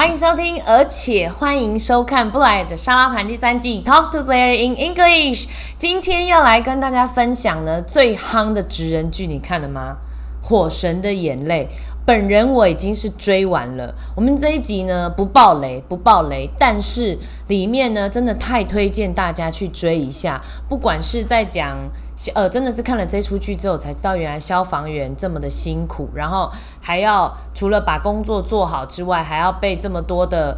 欢迎收听，而且欢迎收看布莱的沙拉盘第三季 Talk to Blair in English。今天要来跟大家分享呢最夯的职人剧，你看了吗？《火神的眼泪》。本人我已经是追完了。我们这一集呢不爆雷，不爆雷，但是里面呢真的太推荐大家去追一下。不管是在讲，呃，真的是看了这出剧之后才知道，原来消防员这么的辛苦，然后还要除了把工作做好之外，还要被这么多的。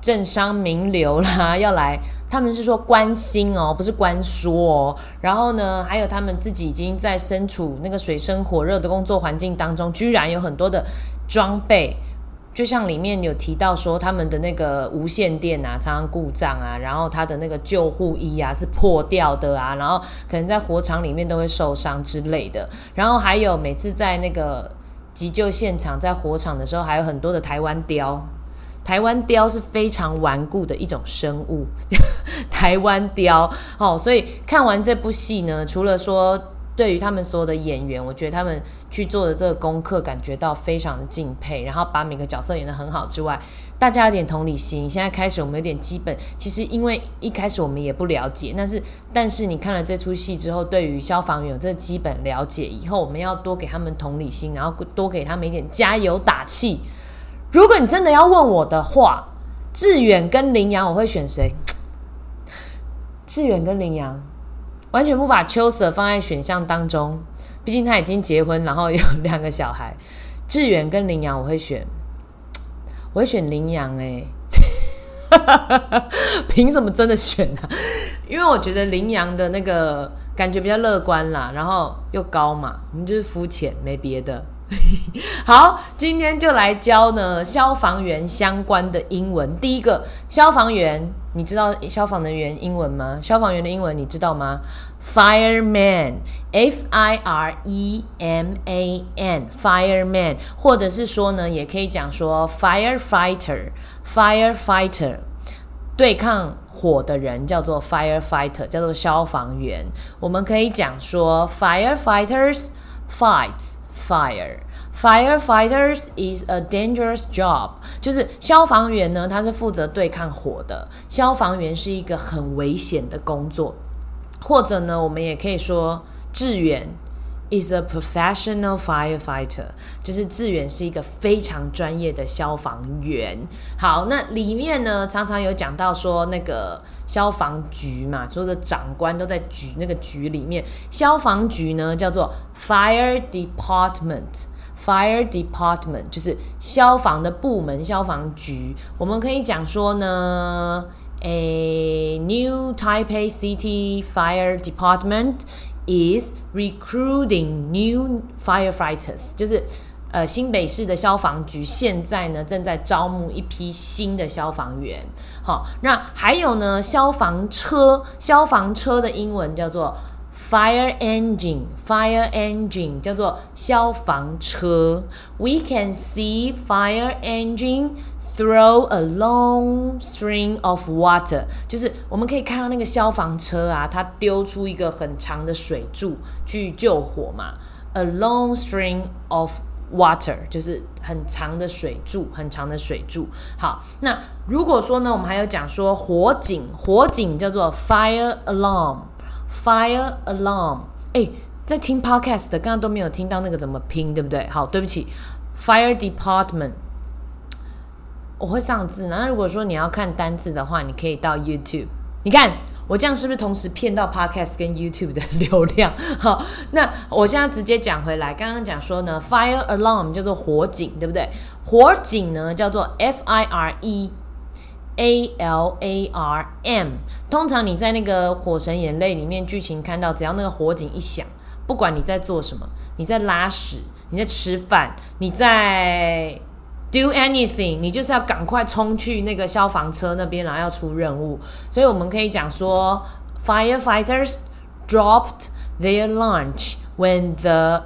政商名流啦，要来，他们是说关心哦，不是关说哦。然后呢，还有他们自己已经在身处那个水深火热的工作环境当中，居然有很多的装备，就像里面有提到说，他们的那个无线电啊常常故障啊，然后他的那个救护衣啊是破掉的啊，然后可能在火场里面都会受伤之类的。然后还有每次在那个急救现场，在火场的时候，还有很多的台湾雕。台湾雕是非常顽固的一种生物，台湾雕哦，所以看完这部戏呢，除了说对于他们所有的演员，我觉得他们去做的这个功课感觉到非常的敬佩，然后把每个角色演得很好之外，大家有点同理心。现在开始我们有点基本，其实因为一开始我们也不了解，但是但是你看了这出戏之后，对于消防员有这基本了解以后，我们要多给他们同理心，然后多给他们一点加油打气。如果你真的要问我的话，志远跟羚羊，我会选谁？志远跟羚羊，完全不把秋色放在选项当中。毕竟他已经结婚，然后有两个小孩。志远跟羚羊，我会选，我会选羚羊。哎，凭什么真的选呢？因为我觉得羚羊的那个感觉比较乐观啦，然后又高嘛，我们就是肤浅，没别的。好，今天就来教呢消防员相关的英文。第一个，消防员，你知道消防人员英文吗？消防员的英文你知道吗？Fireman，F I R E M A N，Fireman，或者是说呢，也可以讲说 Firefighter，Firefighter，对抗火的人叫做 Firefighter，叫做消防员。我们可以讲说 Firefighters fights。Fire. Firefighters is a dangerous job，就是消防员呢，他是负责对抗火的。消防员是一个很危险的工作，或者呢，我们也可以说志远 is a professional firefighter，就是志远是一个非常专业的消防员。好，那里面呢，常常有讲到说那个。消防局嘛，所有的长官都在局那个局里面。消防局呢叫做 fire department，fire department 就是消防的部门，消防局。我们可以讲说呢，a new Taipei City Fire Department is recruiting new firefighters，就是。呃，新北市的消防局现在呢正在招募一批新的消防员。好，那还有呢，消防车，消防车的英文叫做 fire engine，fire engine 叫做消防车。We can see fire engine throw a long string of water，就是我们可以看到那个消防车啊，它丢出一个很长的水柱去救火嘛。A long string of Water 就是很长的水柱，很长的水柱。好，那如果说呢，我们还有讲说火警，火警叫做 fire alarm，fire alarm。哎，在听 podcast 的，刚刚都没有听到那个怎么拼，对不对？好，对不起，fire department。我会上字，那如果说你要看单字的话，你可以到 YouTube，你看。我这样是不是同时骗到 Podcast 跟 YouTube 的流量？好，那我现在直接讲回来，刚刚讲说呢，Fire Alarm 叫做火警，对不对？火警呢叫做 F I R E A L A R M。通常你在那个《火神眼泪》里面剧情看到，只要那个火警一响，不管你在做什么，你在拉屎，你在吃饭，你在。Do anything，你就是要赶快冲去那个消防车那边，然后要出任务。所以我们可以讲说，firefighters dropped their lunch when the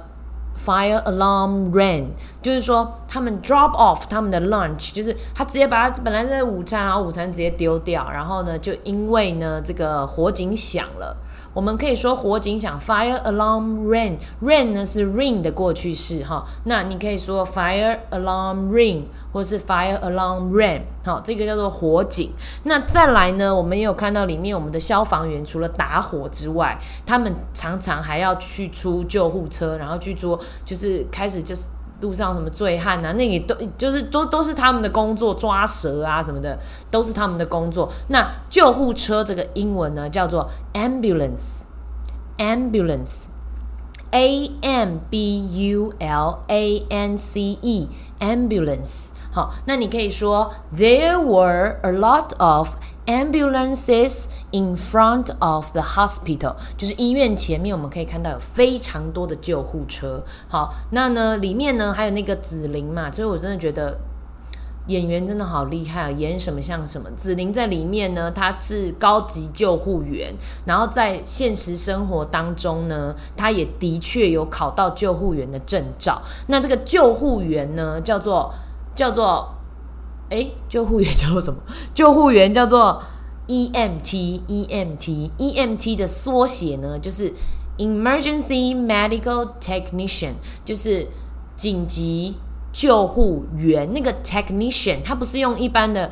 fire alarm rang。就是说，他们 drop off 他们的 lunch，就是他直接把他本来在午餐，然后午餐直接丢掉。然后呢，就因为呢这个火警响了，我们可以说火警响，fire alarm ring，ring 呢是 ring 的过去式哈。那你可以说 fire alarm ring，或是 fire alarm ring，好，这个叫做火警。那再来呢，我们也有看到里面我们的消防员除了打火之外，他们常常还要去出救护车，然后去做，就是开始就是。路上什么醉汉啊，那也都就是都都是他们的工作，抓蛇啊什么的都是他们的工作。那救护车这个英文呢叫做 ambulance，ambulance，a m b u l a n c e，ambulance。好，那你可以说 there were a lot of ambulances in front of the hospital，就是医院前面我们可以看到有非常多的救护车。好，那呢里面呢还有那个紫菱嘛，所以我真的觉得演员真的好厉害啊，演什么像什么。紫菱在里面呢，她是高级救护员，然后在现实生活当中呢，她也的确有考到救护员的证照。那这个救护员呢，叫做叫做。哎，救护员叫做什么？救护员叫做 E M T E M T E M T 的缩写呢，就是 Emergency Medical Technician，就是紧急救护员。那个 Technician，它不是用一般的。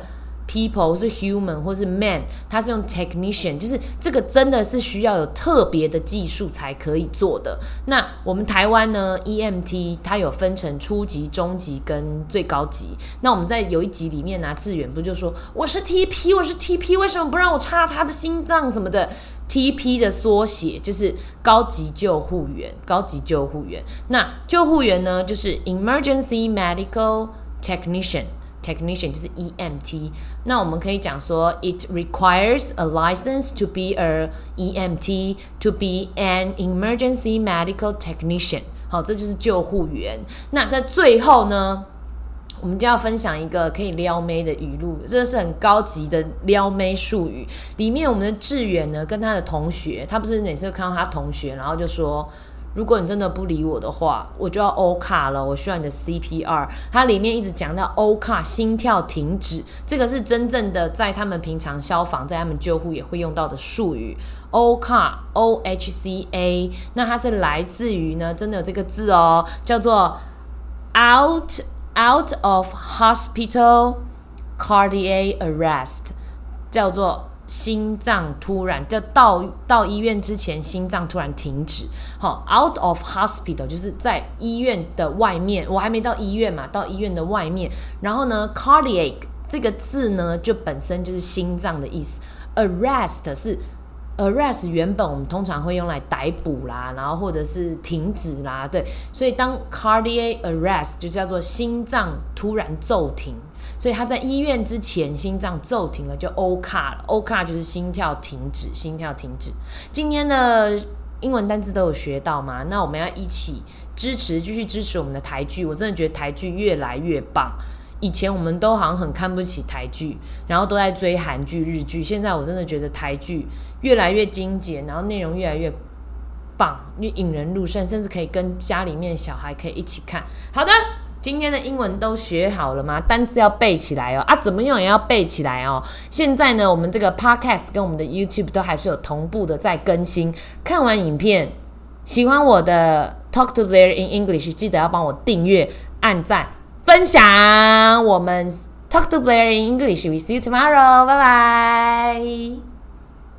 People 是 human 或是 man，它是用 technician，就是这个真的是需要有特别的技术才可以做的。那我们台湾呢，EMT 它有分成初级、中级跟最高级。那我们在有一集里面拿，志远不就说我是 TP，我是 TP，为什么不让我插他的心脏什么的？TP 的缩写就是高级救护员，高级救护员。那救护员呢，就是 emergency medical technician。Technician 就是 EMT，那我们可以讲说，it requires a license to be a EMT to be an emergency medical technician。好，这就是救护员。那在最后呢，我们就要分享一个可以撩妹的语录，这个是很高级的撩妹术语。里面我们的志远呢，跟他的同学，他不是每次看到他同学，然后就说。如果你真的不理我的话，我就要 O 卡了。我需要你的 CPR。它里面一直讲到 O 卡，心跳停止，这个是真正的在他们平常消防、在他们救护也会用到的术语。O 卡 O H C A，那它是来自于呢，真的有这个字哦，叫做 Out Out of Hospital Cardiac Arrest，叫做。心脏突然就到到医院之前，心脏突然停止。好，out of hospital 就是在医院的外面，我还没到医院嘛，到医院的外面。然后呢，cardiac 这个字呢，就本身就是心脏的意思。arrest 是 arrest 原本我们通常会用来逮捕啦，然后或者是停止啦，对。所以当 cardiac arrest 就叫做心脏突然骤停。所以他在医院之前心脏骤停了，就 O 卡了。O 卡就是心跳停止，心跳停止。今天的英文单词都有学到吗？那我们要一起支持，继续支持我们的台剧。我真的觉得台剧越来越棒。以前我们都好像很看不起台剧，然后都在追韩剧、日剧。现在我真的觉得台剧越来越精简，然后内容越来越棒，越引人入胜，甚至可以跟家里面小孩可以一起看。好的。今天的英文都学好了吗？单词要背起来哦！啊，怎么用也要背起来哦！现在呢，我们这个 podcast 跟我们的 YouTube 都还是有同步的在更新。看完影片，喜欢我的 Talk to Blair in English，记得要帮我订阅、按赞、分享。我们 Talk to Blair in English，we see you tomorrow，拜拜。